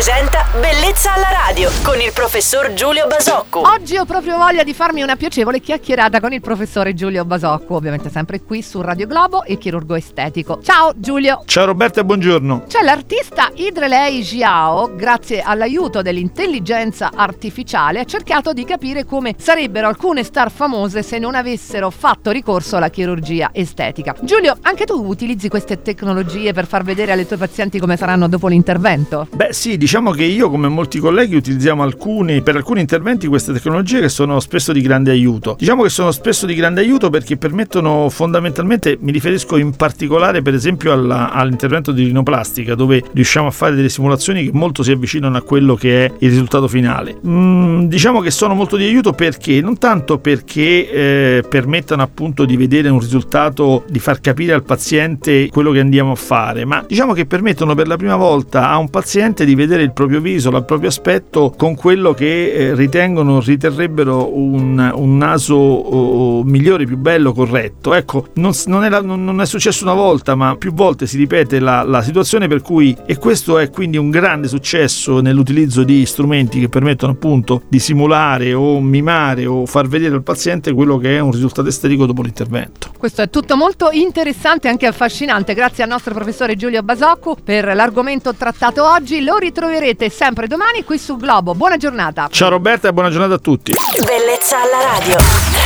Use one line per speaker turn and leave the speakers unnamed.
presenta Bellezza alla radio con il professor Giulio Basocco.
Oggi ho proprio voglia di farmi una piacevole chiacchierata con il professore Giulio Basocco, ovviamente sempre qui su Radio Globo, il chirurgo estetico. Ciao Giulio!
Ciao Roberta e buongiorno.
C'è l'artista Idrelei Jiao, grazie all'aiuto dell'intelligenza artificiale, ha cercato di capire come sarebbero alcune star famose se non avessero fatto ricorso alla chirurgia estetica. Giulio, anche tu utilizzi queste tecnologie per far vedere alle tue pazienti come saranno dopo l'intervento?
Beh sì, diciamo che io come molti colleghi utilizziamo alcuni, per alcuni interventi queste tecnologie che sono spesso di grande aiuto. Diciamo che sono spesso di grande aiuto perché permettono fondamentalmente, mi riferisco in particolare per esempio alla, all'intervento di rinoplastica dove riusciamo a fare delle simulazioni che molto si avvicinano a quello che è il risultato finale. Mm, diciamo che sono molto di aiuto perché non tanto perché eh, permettano appunto di vedere un risultato, di far capire al paziente quello che andiamo a fare, ma diciamo che permettono per la prima volta a un paziente di vedere il proprio viso, il proprio aspetto con quello che eh, ritengono, riterrebbero un, un naso migliore, più bello, corretto. Ecco, non, non, è la, non, è successo una volta, ma più volte si ripete la, la situazione per cui, e questo è quindi un grande successo nell'utilizzo di strumenti che permettono appunto di simulare o mimare o far vedere al paziente quello che è un risultato estetico dopo l'intervento.
Questo è tutto molto interessante e anche affascinante. Grazie al nostro professore Giulio Basocco per l'argomento trattato oggi. Lo ritroverete sempre domani qui su Globo. Buona giornata.
Ciao Roberta e buona giornata a tutti.
Bellezza alla radio.